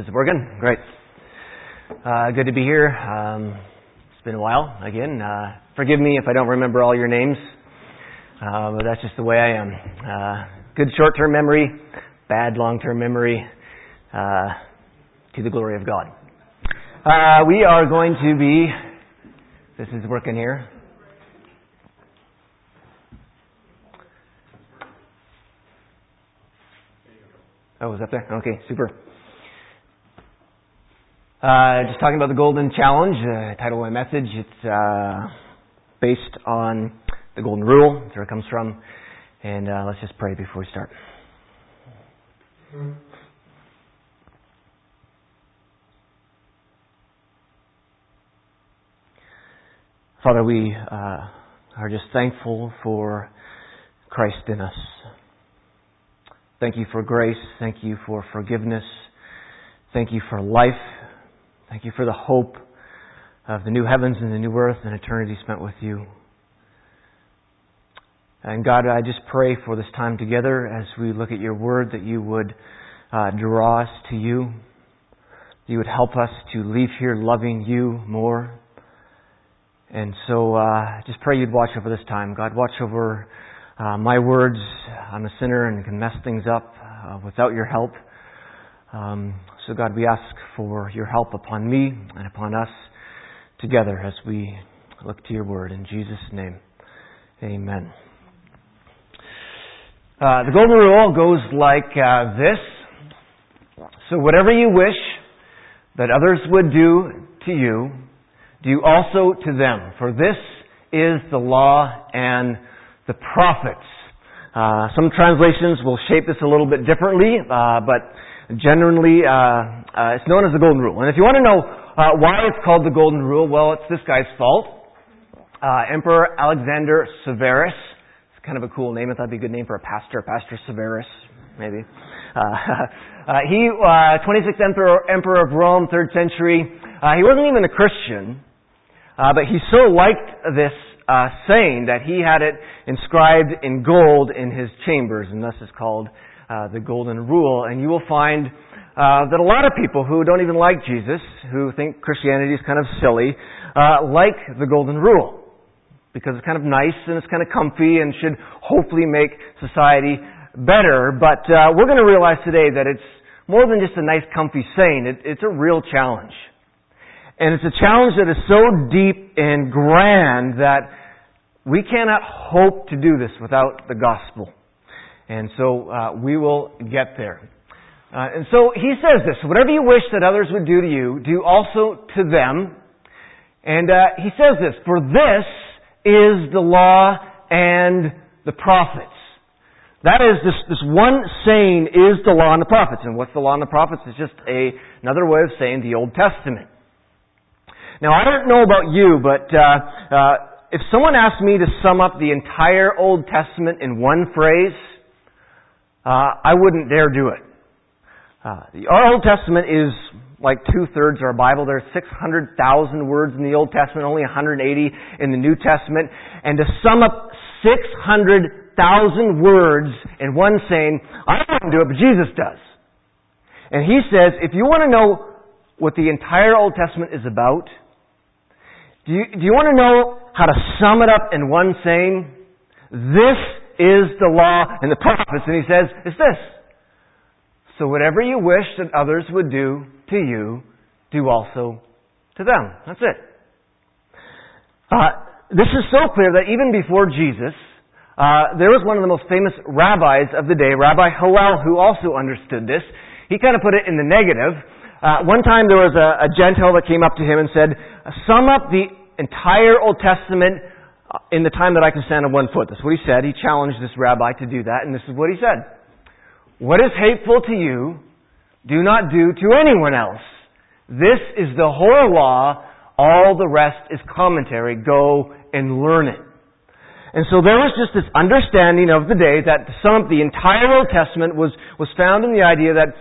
Is it working? Great. Uh, good to be here. Um, it's been a while again. Uh, forgive me if I don't remember all your names, uh, but that's just the way I am. Uh, good short-term memory, bad long-term memory. Uh, to the glory of God. Uh, we are going to be. This is working here. Oh, is that there? Okay, super. Uh, just talking about the Golden Challenge, uh, title of my message. It's uh, based on the Golden Rule. That's where it comes from. And uh, let's just pray before we start. Father, we uh, are just thankful for Christ in us. Thank you for grace. Thank you for forgiveness. Thank you for life. Thank you for the hope of the new heavens and the new earth and eternity spent with you. And God, I just pray for this time together as we look at your word that you would uh, draw us to you. You would help us to leave here loving you more. And so, uh, just pray you'd watch over this time. God, watch over uh, my words. I'm a sinner and can mess things up uh, without your help. Um, so, God, we ask for your help upon me and upon us together as we look to your word. In Jesus' name, amen. Uh, the golden rule goes like uh, this. So, whatever you wish that others would do to you, do also to them. For this is the law and the prophets. Uh, some translations will shape this a little bit differently, uh, but generally, uh, uh, it's known as the Golden Rule. And if you want to know uh, why it's called the Golden Rule, well, it's this guy's fault. Uh, Emperor Alexander Severus. It's kind of a cool name. I thought it'd be a good name for a pastor, Pastor Severus, maybe. he, 26th Emperor, Emperor of Rome, 3rd century. he wasn't even a Christian, but he so liked this uh, saying that he had it inscribed in gold in his chambers, and thus is called uh, the Golden Rule. And you will find uh, that a lot of people who don't even like Jesus, who think Christianity is kind of silly, uh, like the Golden Rule because it's kind of nice and it's kind of comfy and should hopefully make society better. But uh, we're going to realize today that it's more than just a nice, comfy saying. It, it's a real challenge. And it's a challenge that is so deep and grand that we cannot hope to do this without the gospel. And so uh, we will get there. Uh, and so he says this, whatever you wish that others would do to you, do also to them. And uh, he says this, for this is the law and the prophets. That is, this, this one saying is the law and the prophets. And what's the law and the prophets? It's just a, another way of saying the Old Testament. Now, I don't know about you, but uh, uh, if someone asked me to sum up the entire Old Testament in one phrase, uh, I wouldn't dare do it. Uh, our Old Testament is like two thirds of our Bible. There's 600,000 words in the Old Testament, only 180 in the New Testament. And to sum up 600,000 words in one saying, I don't do it, but Jesus does. And he says, if you want to know what the entire Old Testament is about, do you, do you want to know how to sum it up in one saying? This is the law and the prophets. And he says, it's this. So whatever you wish that others would do to you, do also to them. That's it. Uh, this is so clear that even before Jesus, uh, there was one of the most famous rabbis of the day, Rabbi Hillel, who also understood this. He kind of put it in the negative. Uh, one time there was a, a Gentile that came up to him and said, sum up the entire Old Testament in the time that I can stand on one foot. That's what he said. He challenged this rabbi to do that, and this is what he said. What is hateful to you, do not do to anyone else. This is the whole law. All the rest is commentary. Go and learn it. And so there was just this understanding of the day that sum up the entire Old Testament was, was found in the idea that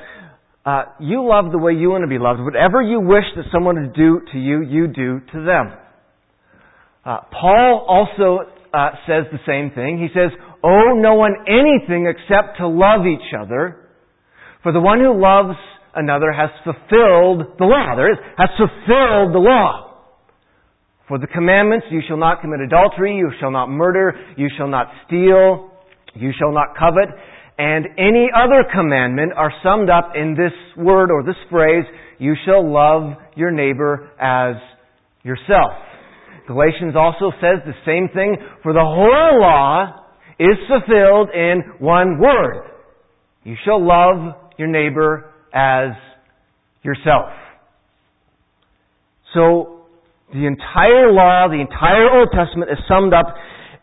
uh, you love the way you want to be loved. Whatever you wish that someone to do to you, you do to them. Uh, Paul also uh, says the same thing. He says, Owe no one anything except to love each other. For the one who loves another has fulfilled the law. There is, has fulfilled the law. For the commandments, you shall not commit adultery, you shall not murder, you shall not steal, you shall not covet, and any other commandment are summed up in this word or this phrase, you shall love your neighbor as yourself. Galatians also says the same thing, for the whole law is fulfilled in one word. You shall love your neighbor as yourself. So, the entire law, the entire Old Testament is summed up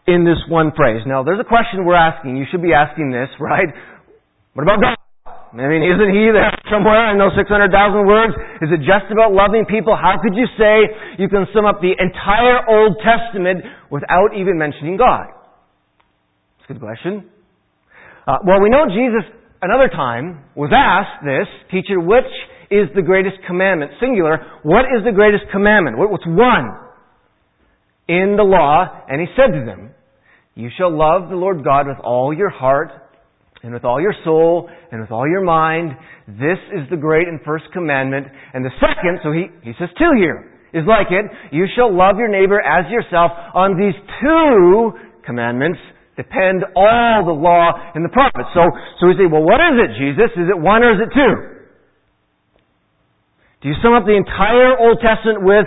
in this one phrase. Now, there's a question we're asking. You should be asking this, right? What about God? I mean, isn't He there somewhere in those 600,000 words? Is it just about loving people? How could you say you can sum up the entire Old Testament without even mentioning God? It's a good question. Uh, well, we know Jesus another time was asked this, teacher, which is the greatest commandment? Singular, what is the greatest commandment? What's one in the law? And he said to them, You shall love the Lord God with all your heart, and with all your soul, and with all your mind. This is the great and first commandment. And the second, so he, he says two here, is like it. You shall love your neighbor as yourself. On these two commandments depend all the law and the prophets. So, so we say, well, what is it, Jesus? Is it one or is it two? Do you sum up the entire Old Testament with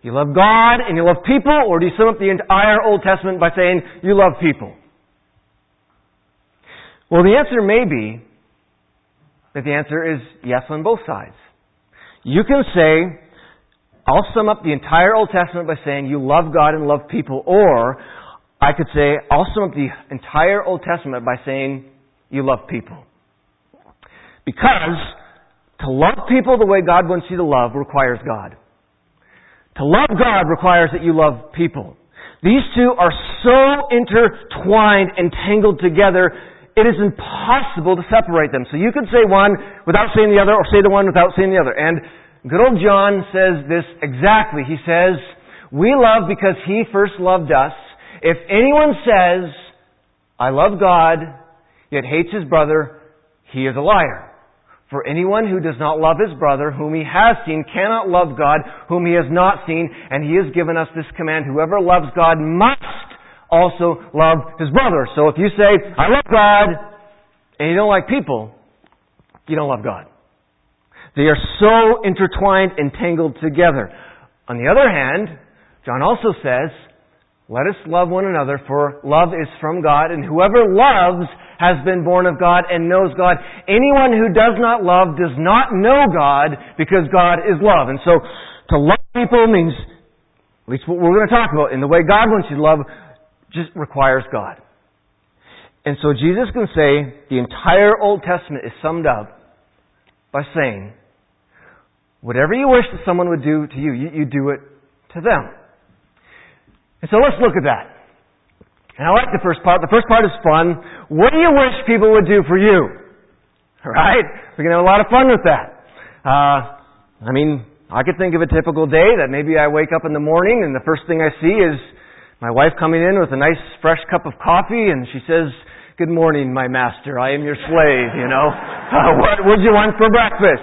you love God and you love people, or do you sum up the entire Old Testament by saying you love people? Well, the answer may be that the answer is yes on both sides. You can say, I'll sum up the entire Old Testament by saying you love God and love people, or I could say, I'll sum up the entire Old Testament by saying, you love people. Because to love people the way God wants you to love requires God. To love God requires that you love people. These two are so intertwined and tangled together, it is impossible to separate them. So you could say one without saying the other, or say the one without saying the other. And good old John says this exactly. He says, We love because he first loved us. If anyone says, I love God, yet hates his brother, he is a liar. For anyone who does not love his brother, whom he has seen, cannot love God, whom he has not seen, and he has given us this command, whoever loves God must also love his brother. So if you say, I love God, and you don't like people, you don't love God. They are so intertwined and tangled together. On the other hand, John also says, let us love one another, for love is from God, and whoever loves has been born of God and knows God. Anyone who does not love does not know God, because God is love. And so, to love people means, at least what we're going to talk about, in the way God wants you to love, just requires God. And so Jesus can say the entire Old Testament is summed up by saying, whatever you wish that someone would do to you, you, you do it to them. And so let's look at that. And I like the first part. The first part is fun. What do you wish people would do for you? Right? We can have a lot of fun with that. Uh, I mean, I could think of a typical day that maybe I wake up in the morning and the first thing I see is my wife coming in with a nice fresh cup of coffee and she says, Good morning, my master. I am your slave, you know. Uh, what would you want for breakfast?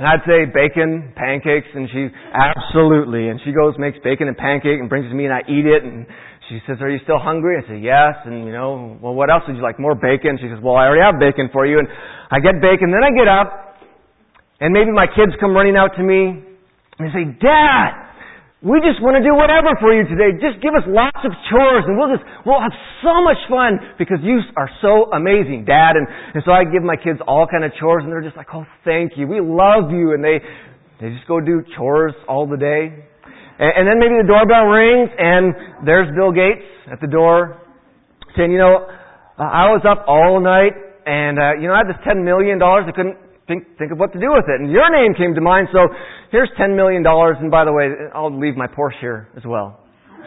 And I'd say bacon, pancakes, and she, absolutely. And she goes, makes bacon and pancake and brings it to me and I eat it and she says, are you still hungry? I say, yes. And you know, well, what else would you like? More bacon? She says, well, I already have bacon for you. And I get bacon. Then I get up and maybe my kids come running out to me and they say, Dad, we just want to do whatever for you today. Just give us lots of chores and we'll just, we'll have so much fun because you are so amazing, Dad. And, and so I give my kids all kind of chores and they're just like, oh, thank you. We love you. And they, they just go do chores all the day. And, and then maybe the doorbell rings and there's Bill Gates at the door saying, you know, I was up all night and, uh, you know, I had this $10 million. I couldn't think, think of what to do with it. And your name came to mind, so here's $10 million, and by the way, I'll leave my Porsche here as well.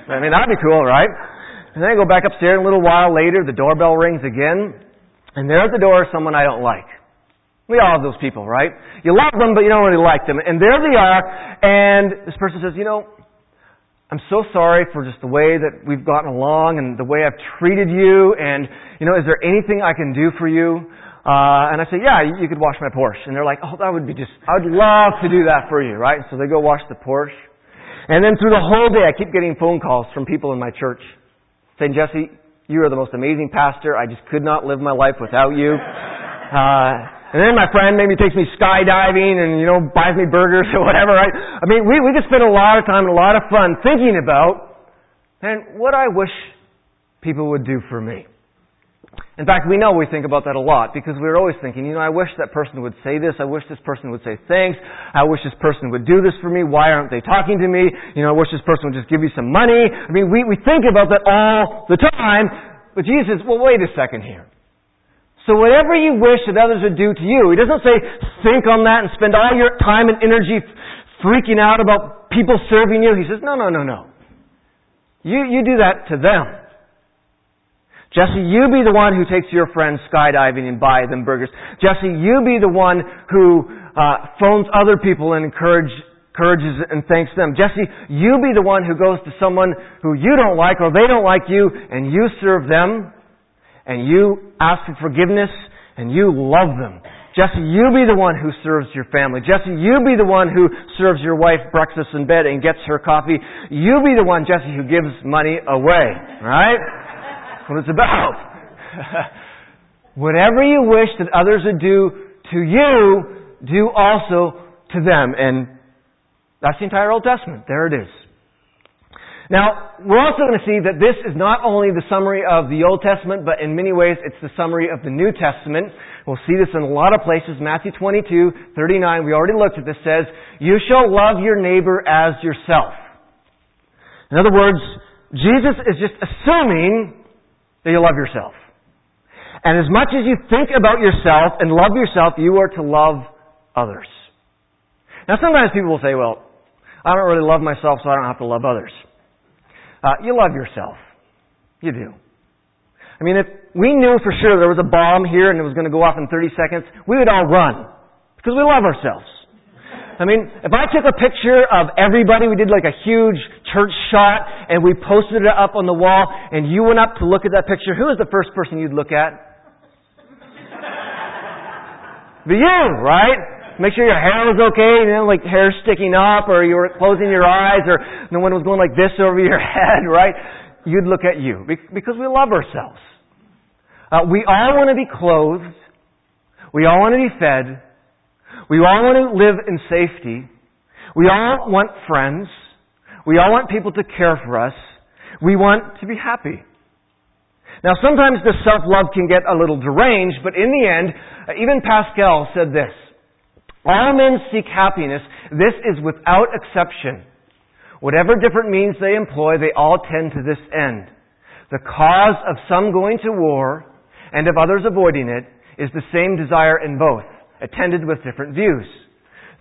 I mean, that'd be cool, right? And then I go back upstairs, and a little while later, the doorbell rings again, and there at the door is someone I don't like. We all have those people, right? You love them, but you don't really like them. And there they are, and this person says, you know, I'm so sorry for just the way that we've gotten along and the way I've treated you, and, you know, is there anything I can do for you? Uh, and I say, yeah, you could wash my Porsche. And they're like, oh, that would be just, I would love to do that for you, right? So they go wash the Porsche. And then through the whole day, I keep getting phone calls from people in my church saying, Jesse, you are the most amazing pastor. I just could not live my life without you. Uh, and then my friend maybe takes me skydiving and, you know, buys me burgers or whatever, right? I mean, we, we could spend a lot of time and a lot of fun thinking about, man, what I wish people would do for me. In fact, we know we think about that a lot because we're always thinking, you know, I wish that person would say this. I wish this person would say thanks. I wish this person would do this for me. Why aren't they talking to me? You know, I wish this person would just give me some money. I mean, we, we think about that all the time. But Jesus, well, wait a second here. So whatever you wish that others would do to you, he doesn't say think on that and spend all your time and energy freaking out about people serving you. He says, no, no, no, no. You, you do that to them. Jesse, you be the one who takes your friends skydiving and buy them burgers. Jesse, you be the one who uh, phones other people and encourage, encourages and thanks them. Jesse, you be the one who goes to someone who you don't like or they don't like you and you serve them and you ask for forgiveness and you love them. Jesse, you be the one who serves your family. Jesse, you be the one who serves your wife breakfast in bed and gets her coffee. You be the one, Jesse, who gives money away. Right? What it's about. Whatever you wish that others would do to you, do also to them. And that's the entire Old Testament. There it is. Now, we're also going to see that this is not only the summary of the Old Testament, but in many ways it's the summary of the New Testament. We'll see this in a lot of places. Matthew 22, 39, we already looked at this, says, You shall love your neighbor as yourself. In other words, Jesus is just assuming that you love yourself. And as much as you think about yourself and love yourself, you are to love others. Now sometimes people will say, well, I don't really love myself, so I don't have to love others. Uh, you love yourself. You do. I mean, if we knew for sure there was a bomb here and it was going to go off in 30 seconds, we would all run. Because we love ourselves. I mean, if I took a picture of everybody, we did like a huge church shot, and we posted it up on the wall, and you went up to look at that picture, who is the first person you'd look at? Be you, right? Make sure your hair was okay, you know, like hair sticking up, or you were closing your eyes, or no one was going like this over your head, right? You'd look at you because we love ourselves. Uh, we all want to be clothed. We all want to be fed. We all want to live in safety. We all want friends. We all want people to care for us. We want to be happy. Now sometimes the self-love can get a little deranged, but in the end, uh, even Pascal said this. All men seek happiness. This is without exception. Whatever different means they employ, they all tend to this end. The cause of some going to war and of others avoiding it is the same desire in both attended with different views.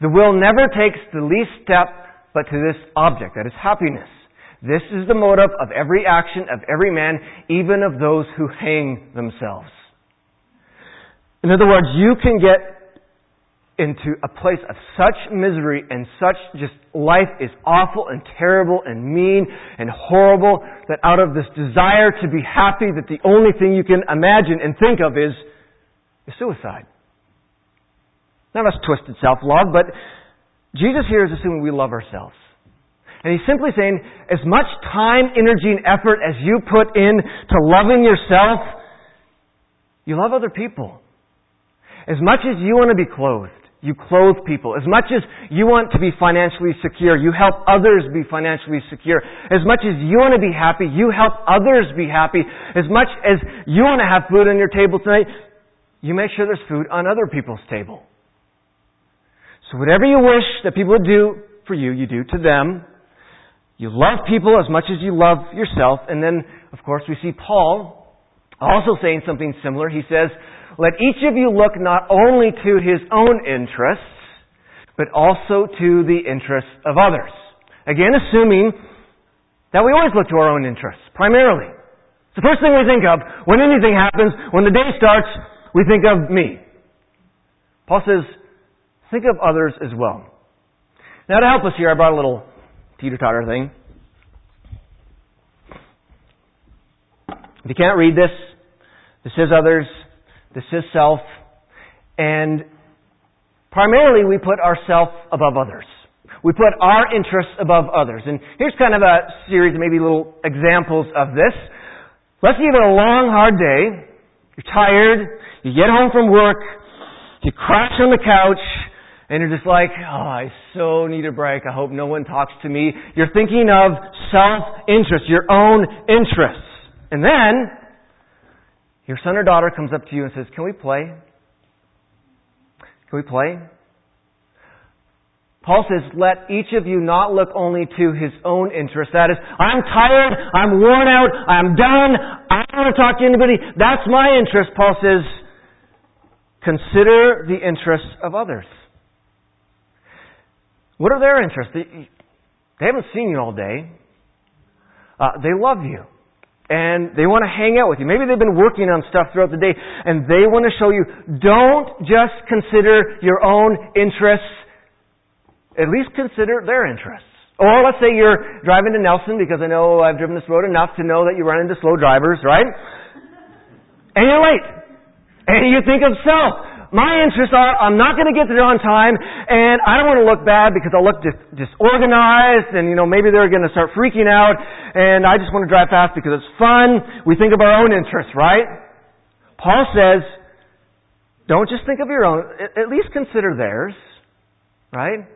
The will never takes the least step but to this object, that is happiness. This is the motive of every action of every man, even of those who hang themselves. In other words, you can get into a place of such misery and such just life is awful and terrible and mean and horrible that out of this desire to be happy that the only thing you can imagine and think of is, is suicide. Of us twisted self-love, but Jesus here is assuming we love ourselves. And he's simply saying, as much time, energy, and effort as you put in to loving yourself, you love other people. As much as you want to be clothed, you clothe people. As much as you want to be financially secure, you help others be financially secure. As much as you want to be happy, you help others be happy. As much as you want to have food on your table tonight, you make sure there's food on other people's table. So whatever you wish that people would do for you, you do to them. You love people as much as you love yourself. And then, of course, we see Paul also saying something similar. He says, let each of you look not only to his own interests, but also to the interests of others. Again, assuming that we always look to our own interests, primarily. It's the first thing we think of when anything happens, when the day starts, we think of me. Paul says, Think of others as well. Now to help us here, I brought a little teeter-totter thing. If you can't read this, this is others, this is self, And primarily we put ourself above others. We put our interests above others. And here's kind of a series of maybe little examples of this. Let's say you've a long, hard day. You're tired. You get home from work. You crash on the couch. And you're just like, oh, I so need a break. I hope no one talks to me. You're thinking of self-interest, your own interests. And then, your son or daughter comes up to you and says, can we play? Can we play? Paul says, let each of you not look only to his own interest. That is, I'm tired, I'm worn out, I'm done, I don't want to talk to anybody. That's my interest. Paul says, consider the interests of others. What are their interests? They, haven't seen you all day. Uh, they love you. And they want to hang out with you. Maybe they've been working on stuff throughout the day and they want to show you, don't just consider your own interests at least consider their interests. Or let's say you're driving to Nelson because I know I've driven this road enough to know that you run into slow drivers, right? And you're late. And you think of self. My interests are I'm not going to get there on time and I don't want to look bad because I'll look dis- disorganized and you know maybe they're going to start freaking out and I just want to drive fast because it's fun. We think of our own interests, right? Paul says, don't just think of your own, at least consider theirs, right?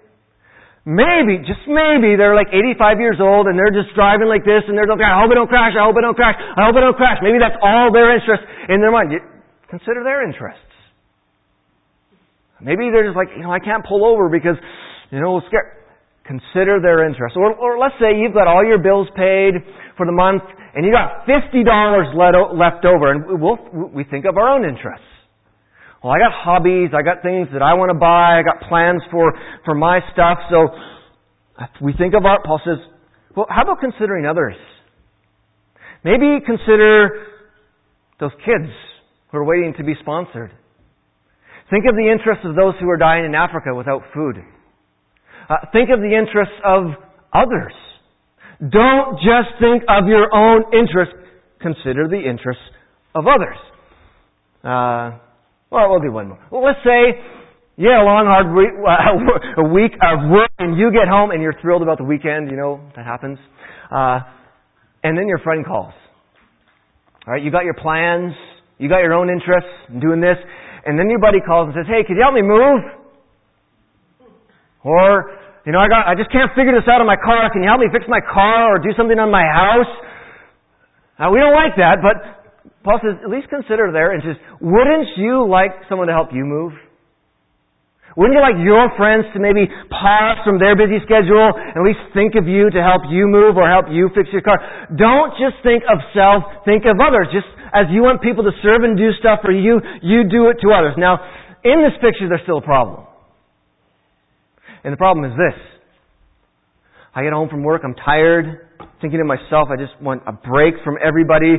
Maybe, just maybe, they're like 85 years old and they're just driving like this and they're like, I hope I don't crash, I hope I don't crash, I hope I don't crash. Maybe that's all their interest in their mind. Consider their interests. Maybe they're just like, you know, I can't pull over because, you know, scared. Consider their interests. Or, or let's say you've got all your bills paid for the month and you got $50 left over and we'll, we think of our own interests. Well, I got hobbies, I got things that I want to buy, I got plans for, for my stuff. So we think of our, Paul says, well, how about considering others? Maybe consider those kids who are waiting to be sponsored. Think of the interests of those who are dying in Africa without food. Uh, think of the interests of others. Don't just think of your own interests. Consider the interests of others. Uh, well, we'll do one more. Well, let's say you had a long, hard week, a week of work, and you get home and you're thrilled about the weekend. You know that happens. Uh, and then your friend calls. All right, you got your plans, you got your own interests in doing this, and then your buddy calls and says, "Hey, could you help me move?" Or, you know, I got, I just can't figure this out on my car. Can you help me fix my car or do something on my house? Now, we don't like that, but Paul says, at least consider there and says, wouldn't you like someone to help you move? Wouldn't you like your friends to maybe pause from their busy schedule and at least think of you to help you move or help you fix your car? Don't just think of self, think of others. Just as you want people to serve and do stuff for you, you do it to others. Now, in this picture, there's still a problem. And the problem is this. I get home from work, I'm tired, thinking to myself, I just want a break from everybody.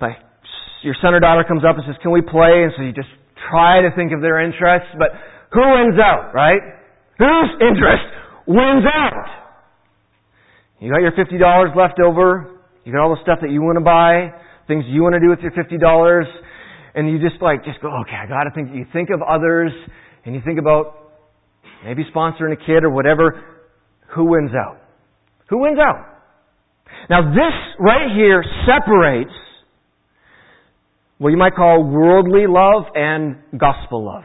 Like, your son or daughter comes up and says, can we play? And so you just try to think of their interests, but who wins out, right? Whose interest wins out? You got your $50 left over. You got all the stuff that you want to buy, things you want to do with your $50, and you just like, just go, okay, I gotta think, you think of others, and you think about maybe sponsoring a kid or whatever. Who wins out? Who wins out? Now this right here separates what you might call worldly love and gospel love.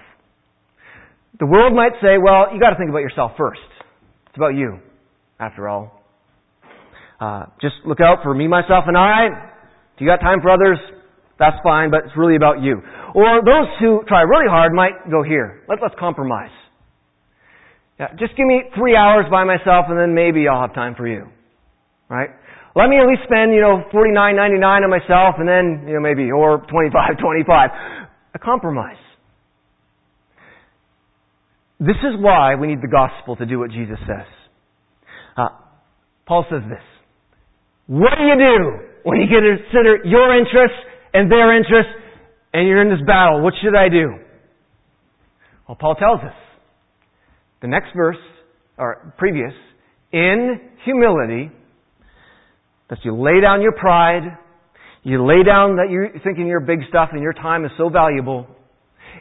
The world might say, well, you gotta think about yourself first. It's about you, after all. Uh, just look out for me, myself, and I. If you got time for others, that's fine, but it's really about you. Or those who try really hard might go here. Let, let's compromise. Yeah, just give me three hours by myself and then maybe I'll have time for you. Right? Let me at least spend, you know, forty nine ninety nine on myself and then, you know, maybe, or twenty five twenty five. A compromise. This is why we need the gospel to do what Jesus says. Uh, Paul says this. What do you do when you consider your interests and their interests and you're in this battle? What should I do? Well, Paul tells us. The next verse, or previous, in humility, that you lay down your pride, you lay down that you're thinking your big stuff and your time is so valuable,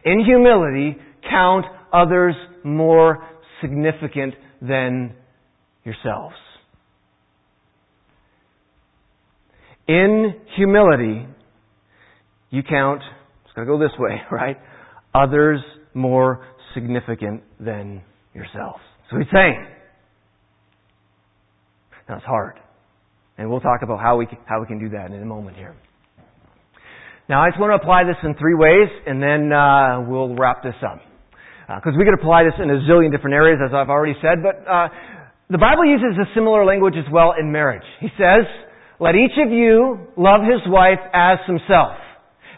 in humility, count others more significant than yourselves. In humility, you count, it's going to go this way, right? Others more significant than yourselves. So he's saying. Now it's hard. And we'll talk about how we can, how we can do that in a moment here. Now I just want to apply this in three ways, and then uh, we'll wrap this up. Because uh, we could apply this in a zillion different areas, as I've already said, but uh, the Bible uses a similar language as well in marriage. He says, "Let each of you love his wife as himself,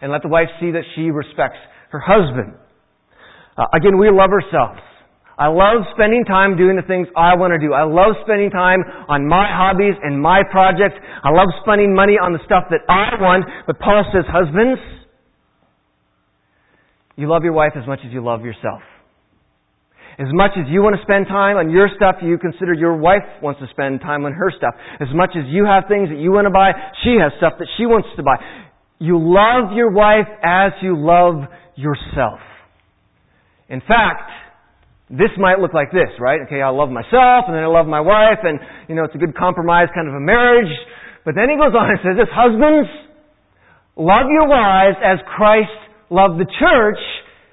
and let the wife see that she respects her husband." Uh, again, we love ourselves. I love spending time doing the things I want to do. I love spending time on my hobbies and my projects. I love spending money on the stuff that I want. But Paul says, husbands, you love your wife as much as you love yourself. As much as you want to spend time on your stuff, you consider your wife wants to spend time on her stuff. As much as you have things that you want to buy, she has stuff that she wants to buy. You love your wife as you love yourself. In fact, this might look like this, right? Okay, I love myself, and then I love my wife, and, you know, it's a good compromise kind of a marriage. But then he goes on and says this, Husbands, love your wives as Christ loved the church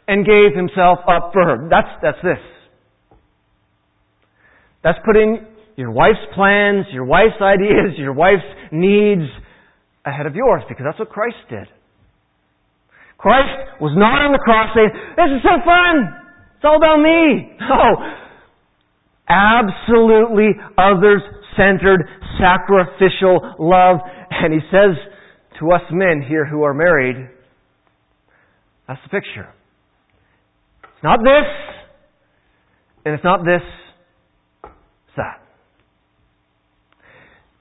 and gave himself up for her. That's, that's this. That's putting your wife's plans, your wife's ideas, your wife's needs ahead of yours, because that's what Christ did. Christ was not on the cross saying, This is so fun! It's all about me. No. Absolutely others centered, sacrificial love. And he says to us men here who are married, that's the picture. It's not this, and it's not this, that.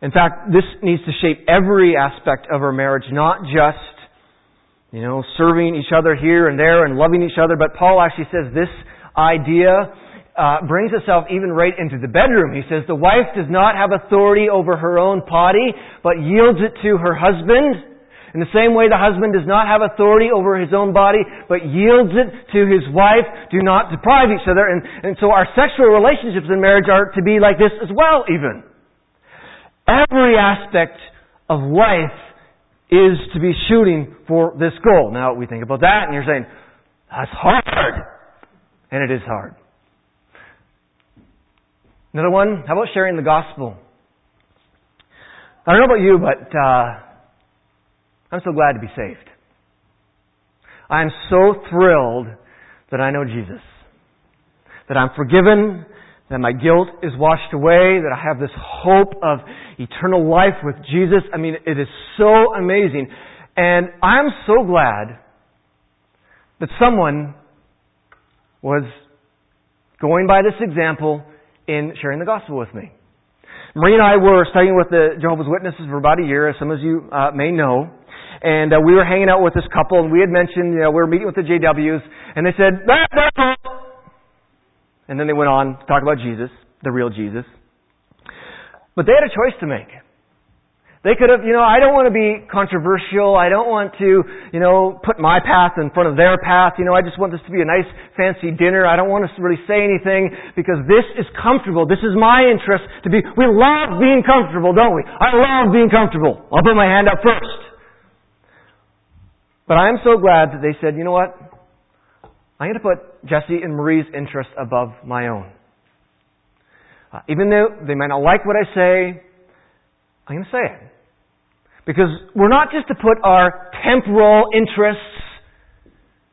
In fact, this needs to shape every aspect of our marriage, not just, you know, serving each other here and there and loving each other, but Paul actually says this idea uh, brings itself even right into the bedroom. He says the wife does not have authority over her own body, but yields it to her husband. In the same way, the husband does not have authority over his own body, but yields it to his wife. Do not deprive each other. And, and so our sexual relationships in marriage are to be like this as well, even. Every aspect of life is to be shooting for this goal. Now, we think about that, and you're saying, that's hard and it is hard. Another one, how about sharing the gospel? I don't know about you, but uh, I'm so glad to be saved. I'm so thrilled that I know Jesus, that I'm forgiven, that my guilt is washed away, that I have this hope of eternal life with Jesus. I mean, it is so amazing. And I'm so glad that someone was going by this example in sharing the gospel with me. Marie and I were studying with the Jehovah's Witnesses for about a year, as some of you uh, may know. And uh, we were hanging out with this couple, and we had mentioned, you know, we were meeting with the JWs, and they said, that, that's all. And then they went on to talk about Jesus, the real Jesus. But they had a choice to make. They could have, you know, I don't want to be controversial. I don't want to, you know, put my path in front of their path. You know, I just want this to be a nice fancy dinner. I don't want to really say anything because this is comfortable. This is my interest to be, we love being comfortable, don't we? I love being comfortable. I'll put my hand up first. But I'm so glad that they said, you know what? I'm going to put Jesse and Marie's interests above my own. Uh, even though they might not like what I say, I'm going to say it. Because we're not just to put our temporal interests,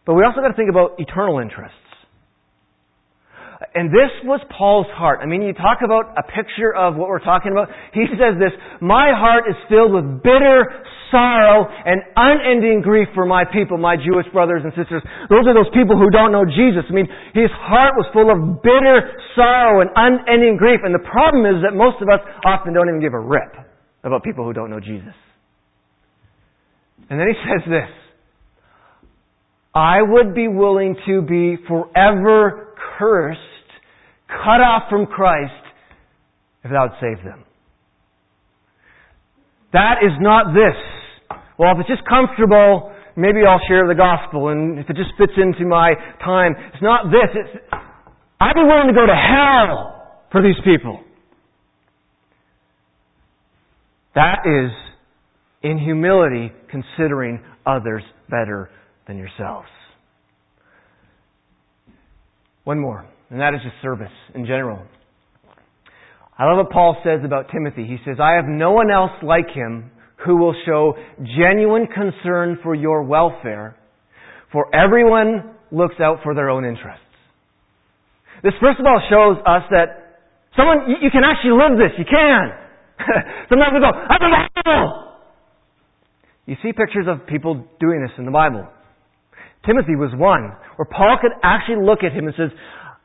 but we also got to think about eternal interests. And this was Paul's heart. I mean, you talk about a picture of what we're talking about. He says this, My heart is filled with bitter sorrow and unending grief for my people, my Jewish brothers and sisters. Those are those people who don't know Jesus. I mean, his heart was full of bitter sorrow and unending grief. And the problem is that most of us often don't even give a rip about people who don't know Jesus. And then he says this I would be willing to be forever cursed, cut off from Christ, if that would save them. That is not this. Well, if it's just comfortable, maybe I'll share the gospel and if it just fits into my time. It's not this. It's, I'd be willing to go to hell for these people. That is, in humility, considering others better than yourselves. One more, and that is just service in general. I love what Paul says about Timothy. He says, I have no one else like him who will show genuine concern for your welfare, for everyone looks out for their own interests. This first of all shows us that someone, you, you can actually live this. You can. Sometimes we go, I'm the Bible. You see pictures of people doing this in the Bible. Timothy was one where Paul could actually look at him and says,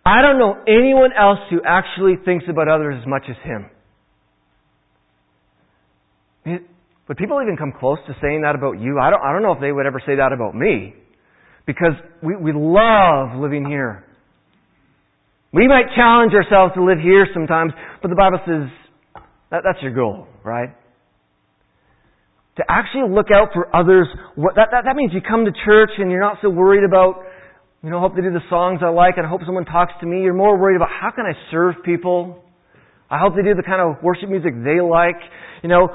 I don't know anyone else who actually thinks about others as much as him. Would people even come close to saying that about you? I don't, I don't know if they would ever say that about me. Because we, we love living here. We might challenge ourselves to live here sometimes, but the Bible says that, that's your goal, right? To actually look out for others. What, that, that, that means you come to church and you're not so worried about, you know, hope they do the songs I like and I hope someone talks to me. You're more worried about how can I serve people? I hope they do the kind of worship music they like. You know,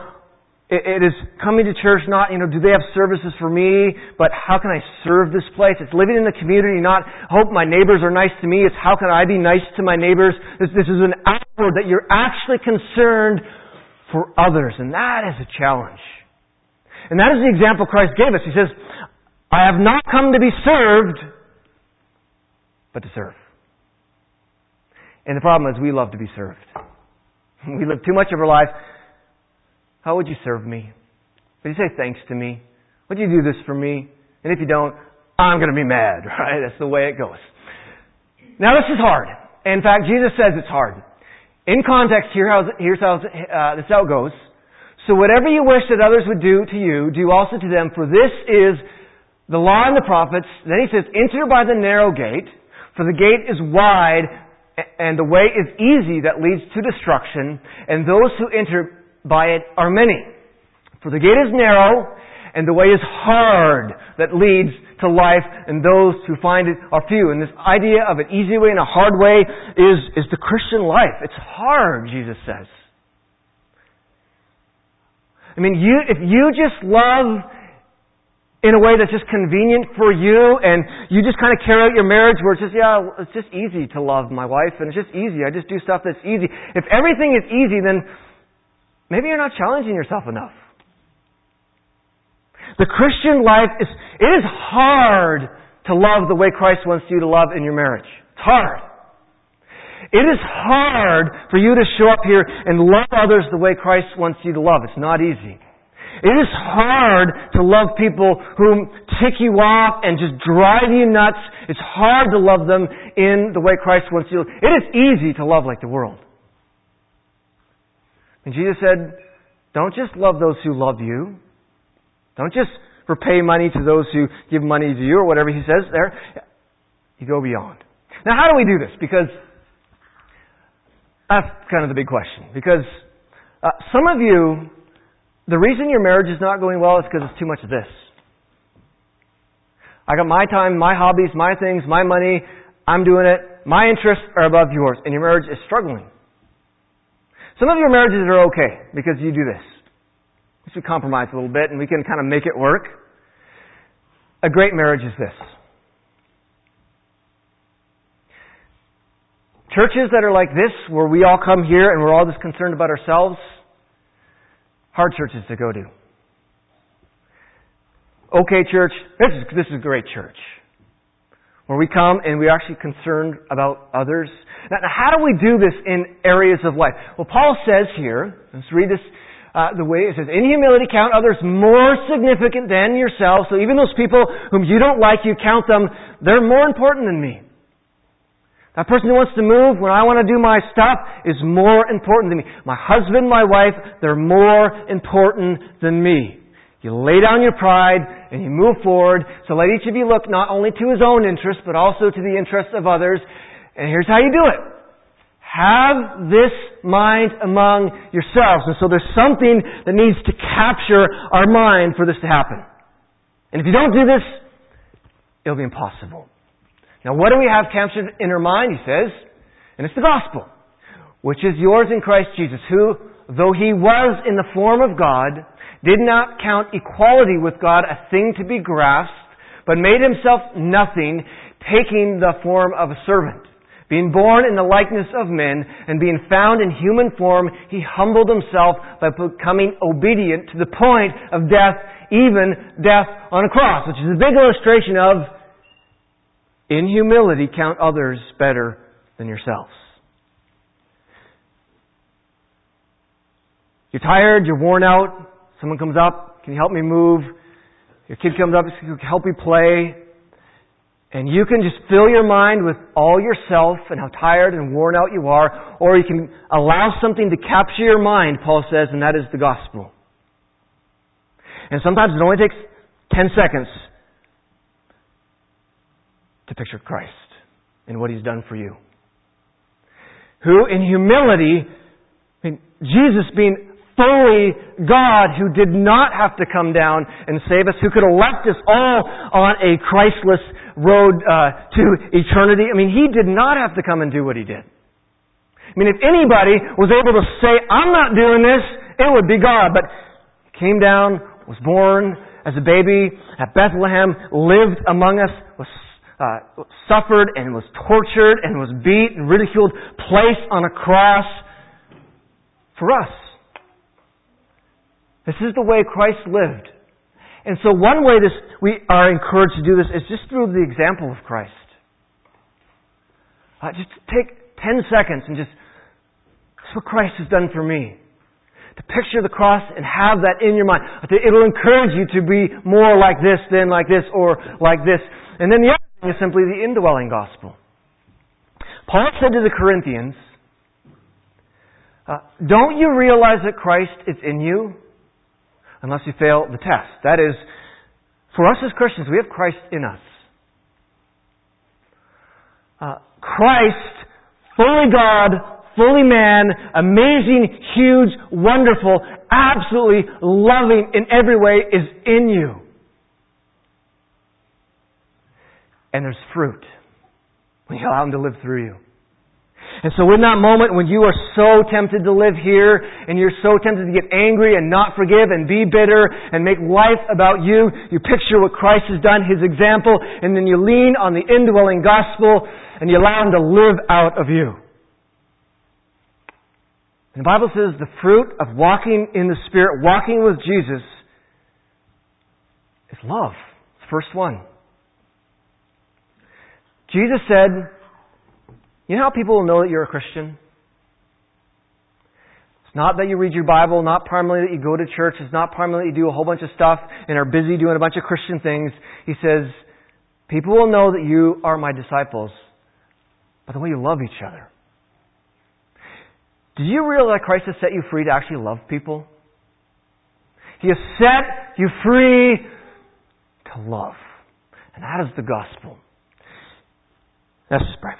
it, is coming to church not, you know, do they have services for me, but how can I serve this place? It's living in the community, not hope my neighbors are nice to me. It's how can I be nice to my neighbors? This, this is an outward that you're actually concerned for others, and that is a challenge. And that is the example Christ gave us. He says, I have not come to be served, but to serve. And the problem is we love to be served. We live too much of our life how would you serve me? Would you say thanks to me? Would you do this for me? And if you don't, I'm going to be mad, right? That's the way it goes. Now this is hard. In fact, Jesus says it's hard. In context, here how, here's how uh, this it goes. So whatever you wish that others would do to you, do also to them, for this is the law and the prophets. Then he says, enter by the narrow gate, for the gate is wide and the way is easy that leads to destruction, and those who enter by it are many. For the gate is narrow, and the way is hard that leads to life, and those who find it are few. And this idea of an easy way and a hard way is, is the Christian life. It's hard, Jesus says. I mean, you, if you just love in a way that's just convenient for you and you just kind of carry out your marriage where it's just, yeah, it's just easy to love my wife and it's just easy. I just do stuff that's easy. If everything is easy, then Maybe you're not challenging yourself enough. The Christian life is, it is hard to love the way Christ wants you to love in your marriage. It's hard. It is hard for you to show up here and love others the way Christ wants you to love. It's not easy. It is hard to love people who tick you off and just drive you nuts. It's hard to love them in the way Christ wants you. It is easy to love like the world. And Jesus said, don't just love those who love you. Don't just repay money to those who give money to you or whatever he says there. You go beyond. Now how do we do this? Because that's kind of the big question. Because uh, some of you, the reason your marriage is not going well is because it's too much of this. I got my time, my hobbies, my things, my money. I'm doing it. My interests are above yours. And your marriage is struggling. Some of your marriages are okay because you do this. We compromise a little bit and we can kind of make it work. A great marriage is this. Churches that are like this, where we all come here and we're all just concerned about ourselves, hard churches to go to. Okay, church, this is, this is a great church. Where we come and we're actually concerned about others now, how do we do this in areas of life? Well, Paul says here, let's read this uh, the way it says, in humility count others more significant than yourself. So even those people whom you don't like, you count them, they're more important than me. That person who wants to move when I want to do my stuff is more important than me. My husband, my wife, they're more important than me. You lay down your pride and you move forward. So let each of you look not only to his own interests, but also to the interests of others. And here's how you do it. Have this mind among yourselves. And so there's something that needs to capture our mind for this to happen. And if you don't do this, it'll be impossible. Now, what do we have captured in our mind? He says, and it's the gospel, which is yours in Christ Jesus, who, though he was in the form of God, did not count equality with God a thing to be grasped, but made himself nothing, taking the form of a servant. Being born in the likeness of men and being found in human form, he humbled himself by becoming obedient to the point of death, even death on a cross, which is a big illustration of, in humility, count others better than yourselves. You're tired, you're worn out, someone comes up, can you help me move? Your kid comes up, can you help me play? And you can just fill your mind with all yourself and how tired and worn out you are, or you can allow something to capture your mind, Paul says, and that is the gospel. And sometimes it only takes 10 seconds to picture Christ and what He's done for you. Who, in humility, I mean, Jesus being fully God who did not have to come down and save us, who could have left us all on a Christless road uh, to eternity. I mean, he did not have to come and do what he did. I mean, if anybody was able to say, I'm not doing this, it would be God. But came down, was born as a baby at Bethlehem, lived among us, was uh, suffered and was tortured and was beat and ridiculed, placed on a cross for us. This is the way Christ lived. And so one way this, we are encouraged to do this is just through the example of Christ. Uh, just take 10 seconds and just, that's what Christ has done for me. To picture the cross and have that in your mind. It'll encourage you to be more like this than like this or like this. And then the other thing is simply the indwelling gospel. Paul said to the Corinthians, uh, don't you realize that Christ is in you? Unless you fail the test. That is, for us as Christians, we have Christ in us. Uh, Christ, fully God, fully man, amazing, huge, wonderful, absolutely loving in every way, is in you. And there's fruit when you allow Him to live through you. And so in that moment when you are so tempted to live here and you're so tempted to get angry and not forgive and be bitter and make life about you, you picture what Christ has done, His example, and then you lean on the indwelling gospel and you allow Him to live out of you. And the Bible says the fruit of walking in the Spirit, walking with Jesus, is love. It's the first one. Jesus said, you know how people will know that you're a Christian? It's not that you read your Bible, not primarily that you go to church, it's not primarily that you do a whole bunch of stuff and are busy doing a bunch of Christian things. He says, people will know that you are my disciples by the way you love each other. Do you realize Christ has set you free to actually love people? He has set you free to love. And that is the gospel. Let's just pray.